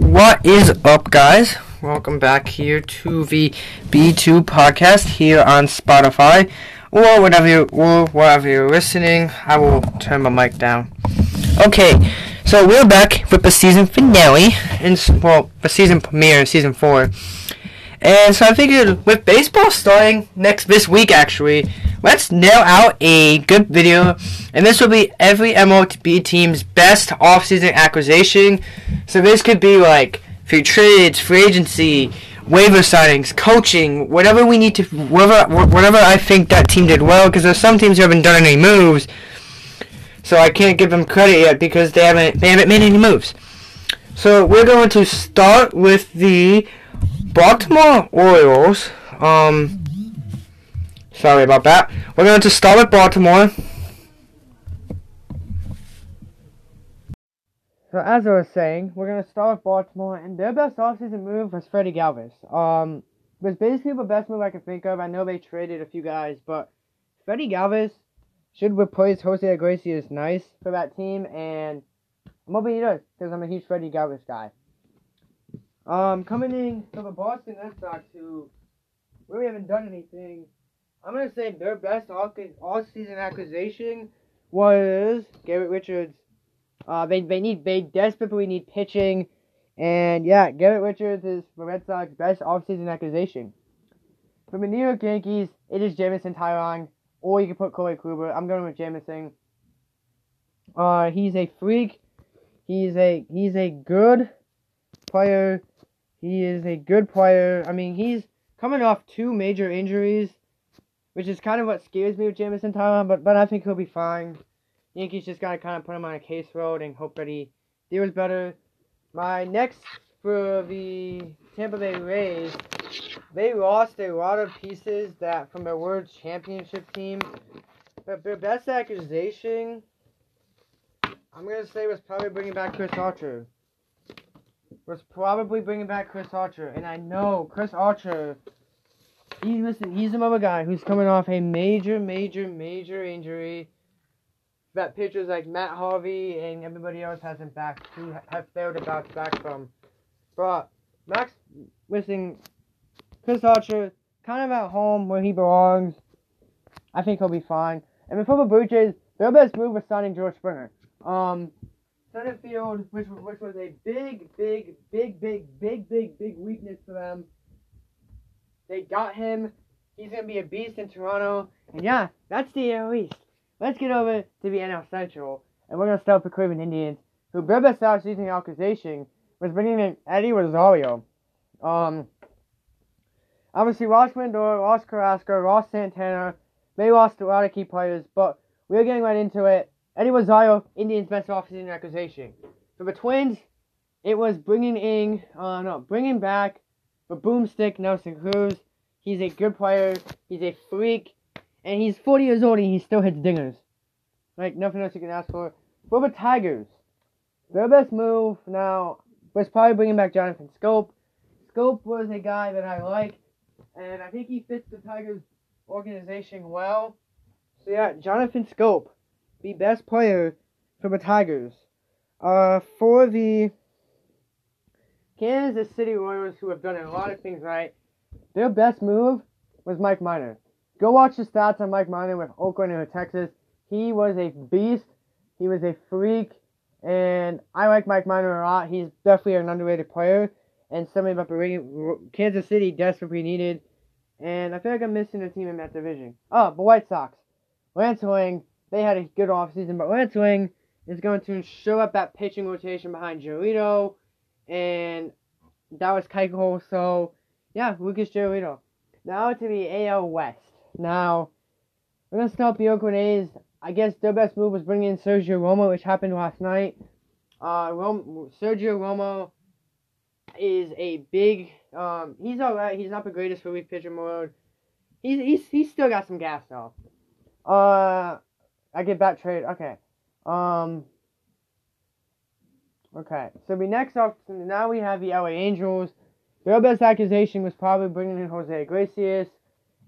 What is up, guys? Welcome back here to the B2 podcast here on Spotify or whatever you or wherever you're listening. I will turn my mic down. Okay, so we're back with the season finale and well, the season premiere, season four. And so I figured with baseball starting next this week actually, let's nail out a good video. And this will be every MLB team's best offseason acquisition. So this could be like free trades, free agency, waiver signings, coaching, whatever we need to, whatever, whatever I think that team did well. Because there's some teams who haven't done any moves, so I can't give them credit yet because they haven't they haven't made any moves. So we're going to start with the Baltimore Orioles. Um, sorry about that. We're going to start with Baltimore. So as I was saying, we're going to start with Baltimore, and their best offseason move was Freddie Galvis. Um, was basically the best move I can think of. I know they traded a few guys, but Freddie Galvis should replace Jose Iglesias nice for that team, and I'm hoping he does, because I'm a huge Freddie Galvis guy. Um, coming in for the Boston Red Sox, who really haven't done anything, I'm gonna say their best all all season acquisition was Garrett Richards. Uh, they they need they desperately need pitching, and yeah, Garrett Richards is the Red Sox best offseason acquisition. For the New York Yankees, it is Jameson Taillon, or you can put Corey Kluber. I'm going with Jameson. Uh, he's a freak. He's a he's a good player. He is a good player. I mean, he's coming off two major injuries, which is kind of what scares me with Jameson Taillon, but but I think he'll be fine. Yankees just gotta kind of put him on a case road and hope that he deals better. My next for the Tampa Bay Rays, they lost a lot of pieces that from their World Championship team, but their best accusation, I'm gonna say, was probably bringing back Chris Archer was probably bringing back Chris Archer, and I know Chris Archer. He listen, he's another guy who's coming off a major, major, major injury. That pitchers like Matt Harvey and everybody else hasn't back who have failed to bounce back from. But Max, listen, Chris Archer kind of at home where he belongs. I think he'll be fine. And before the Jays, their best move was signing George Springer. Um, center field, which which was a big, big, big, big, big, big, big weakness for them. They got him. He's gonna be a beast in Toronto. And yeah, that's the AL East. Let's get over to the NL Central, and we're gonna start with the Cleveland Indians, who their best offseason acquisition was bringing in Eddie Rosario. Um, obviously Ross Lindor, Ross Carrasco, Ross Santana, they lost a lot of key players, but we're getting right into it. Eddie Rosario, Indians' best offseason acquisition. For the Twins, it was bringing in, uh, no, bringing back the boomstick Nelson Cruz. He's a good player. He's a freak, and he's 40 years old and he still hits dingers. Like nothing else you can ask for. For the Tigers, their best move now was probably bringing back Jonathan Schoop. Schoop was a guy that I like, and I think he fits the Tigers organization well. So yeah, Jonathan Schoop the best player for the Tigers. Uh, for the Kansas City Royals, who have done a lot of things right, their best move was Mike Minor. Go watch the stats on Mike Minor with Oakland and Texas. He was a beast. He was a freak, and I like Mike Minor a lot. He's definitely an underrated player, and somebody about the Kansas City desperately needed. And I feel like I'm missing a team in that division. Oh, the White Sox. Lance Lynn they had a good offseason, but Lance Lynn is going to show up that pitching rotation behind Giolito and that was Keuchel. So, yeah, Lucas Giolito. Now to the AL West. Now, we're to start the Oakland A's. I guess their best move was bringing in Sergio Romo, which happened last night. Uh, Rom- Sergio Romo is a big. Um, he's alright. He's not the greatest relief pitcher mode. He's, he's he's still got some gas though. Uh, I get that trade. Okay. Um. Okay. So we next up. Now we have the LA Angels. Their best accusation was probably bringing in Jose Iglesias.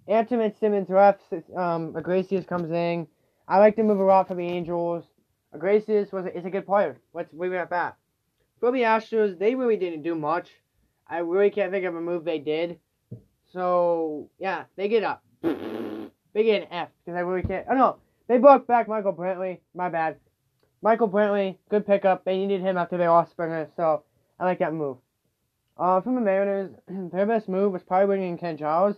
Anthony Simmons left. Um, Iglesias comes in. I like to move a lot for the Angels. Iglesias was a, is a good player. Let's leave it at that. for the Astros, they really didn't do much. I really can't think of a move they did. So yeah, they get up. They get an F because I really can't. Oh no, they brought back Michael Brantley. My bad. Michael Brantley, good pickup. They needed him after they lost Springer, so I like that move. Uh, from the Mariners, their best move was probably bringing in Ken Giles.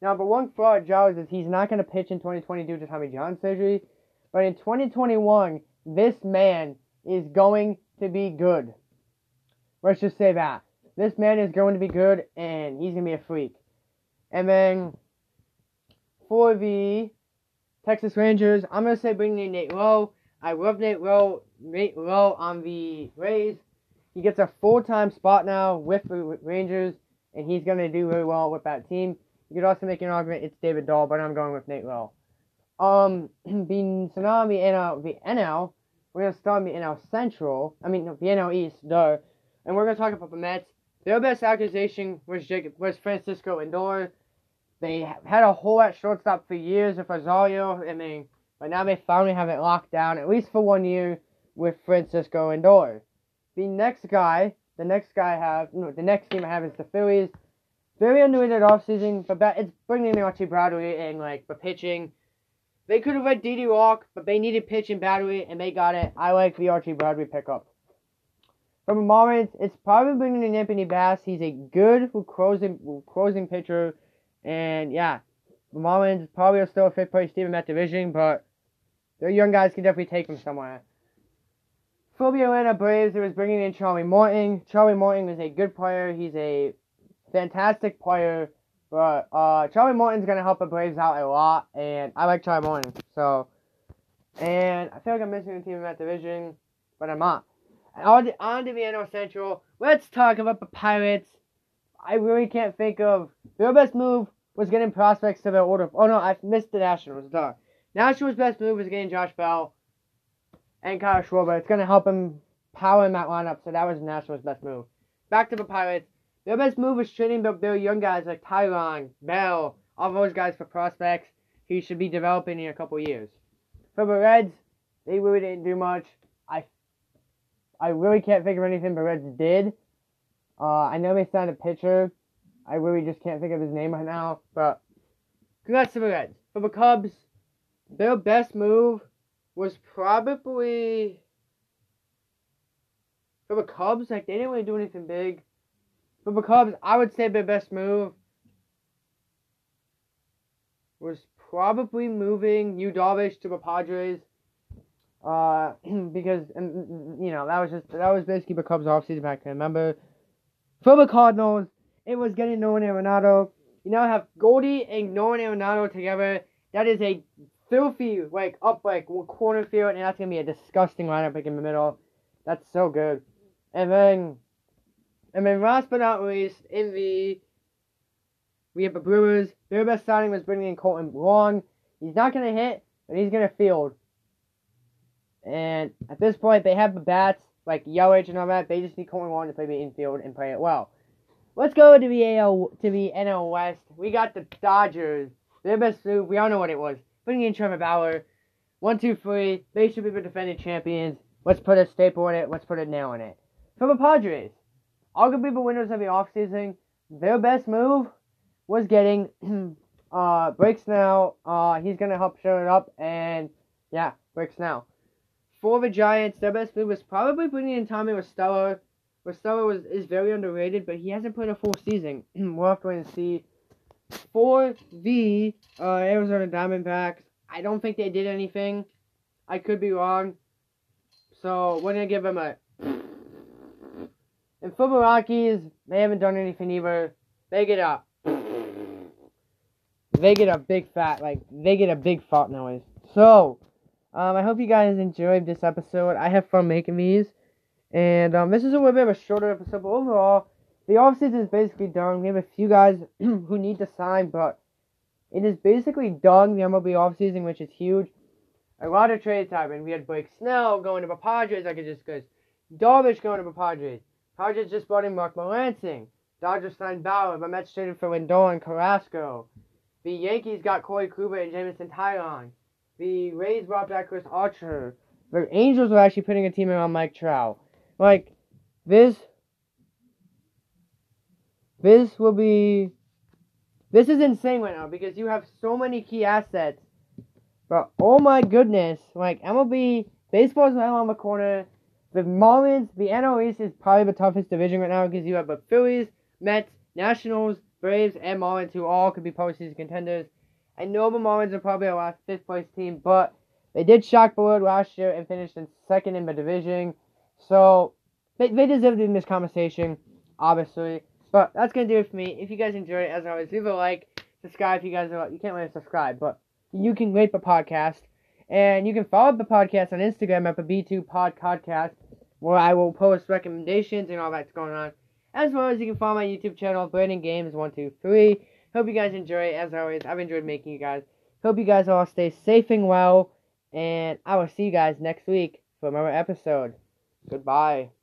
Now, but one flaw with Giles is he's not going to pitch in 2020 due to Tommy John surgery. But in 2021, this man is going to be good. Let's just say that. This man is going to be good, and he's going to be a freak. And then for the Texas Rangers, I'm going to say bringing in Nate Lowe. I love Nate Lowe, Nate Lowe on the Rays. He gets a full-time spot now with the Rangers, and he's going to do really well with that team. You could also make an argument it's David Dahl, but I'm going with Nate Lowe. Um, being so now the NL, the we're gonna start the NL Central. I mean, the NL East, duh. And we're gonna talk about the Mets. Their best acquisition was Jacob, was Francisco Lindor. They had a hole at shortstop for years with Rosario. I mean, but now they finally have it locked down, at least for one year, with Francisco Lindor. The next guy, the next guy I have, no, the next team I have is the Phillies. Very underrated offseason, but that, it's bringing in Archie Bradley and like the pitching. They could have let Didi walk, but they needed pitch and battery, and they got it. I like the Archie Bradley pickup. From the Marlins, it's probably bringing in Anthony Bass. He's a good closing closing pitcher, and yeah, the Marlins probably are still a fifth place team in that division, but their young guys can definitely take them somewhere. For the Atlanta Braves, it was bringing in Charlie Morton. Charlie Morton is a good player. He's a fantastic player. But uh, Charlie Morton's gonna help the Braves out a lot, and I like Charlie Morton. So, and I feel like I'm missing a team in that division, but I'm not. And on on to the NL Central. Let's talk about the Pirates. I really can't think of their best move was getting prospects to their order. Oh no, I missed the Nationals. Duh. Nationals' best move was getting Josh Bell and Kyle Schwarber. It's gonna help him power in that lineup. So that was Nationals' best move. Back to the Pirates. Their best move is trading their young guys like Taillon, Bell, all those guys for prospects he should be developing in a couple years. For the Reds, they really didn't do much. I I really can't think of anything the Reds did. Uh, I know they signed a pitcher. I really just can't think of his name right now. But congrats to the Reds. For the Cubs, their best move was probably for the Cubs. Like they didn't really do anything big. For the Cubs, I would say their best move was probably moving Yu Darvish to the Padres. Uh, because and you know that was just that was basically the Cubs offseason back then. Remember, for the Cardinals, it was getting Nolan Arenado. You now have Goldie and Nolan Arenado together. That is a filthy like up like one corner field, and that's gonna be a disgusting lineup like in the middle. That's so good. And then and then last but not least, in the we have the Brewers. Their best signing was bringing in Kolten Wong. He's not gonna hit, but he's gonna field. And at this point, they have the bats like Yelich and all that. They just need Kolten Wong to play the infield and play it well. Let's go to the AL to the NL West. We got the Dodgers. Their best move, we all know what it was. Bringing in Trevor Bauer. One, two, three. They should be the defending champions. Let's put a staple in it. Let's put a nail in it. For the Padres, arguably the people winners of the offseason, their best move was getting uh Blake Snell. Uh he's gonna help show it up and yeah, Blake Snell. For the Giants, their best move was probably bringing in Tommy Stella. Stella was is very underrated, but he hasn't played a full season. we'll have to wait and see. For the uh, Arizona Diamondbacks, I don't think they did anything. I could be wrong. So we're gonna give them a and for the Rockies, they haven't done anything either. They get up. They get a big fat, like, they get a big fart noise. So, um, I hope you guys enjoyed this episode. I have fun making these. And, um, this is a little bit of a shorter episode, but overall, the offseason is basically done. We have a few guys who need to sign, but it is basically done, the MLB offseason, which is huge. A lot of trades happened. We had Blake Snell going to the Padres, I could just go. Darvish going to the Padres. Padres just brought in Mark Melancon. Dodgers signed Bauer, but Mets traded for Lindor and Carrasco. The Yankees got Corey Kluber and Jameson Taillon. The Rays brought back Chris Archer. The Angels are actually putting a team around Mike Trout. Like, this this will be this is insane right now because you have so many key assets. But oh my goodness, like MLB baseball is right on the corner. The Marlins, the NL East is probably the toughest division right now because you have the Phillies, Mets, Nationals, Braves, and Marlins who all could be postseason contenders. I know the Marlins are probably our last fifth place team, but they did shock the world last year and finished in second in the division. So they, they deserve to be in this conversation, obviously. But that's gonna do it for me. If you guys enjoyed it, as always, leave a like, subscribe if you guys are you can't really subscribe, but you can rate the podcast. And you can follow the podcast on Instagram at the B2 Pod Podcast, where I will post recommendations and all that's going on. As well as you can follow my YouTube channel, Brandon Games One Two Three. Hope you guys enjoy. As always, I've enjoyed making you guys. Hope you guys all stay safe and well. And I will see you guys next week for another episode. Goodbye.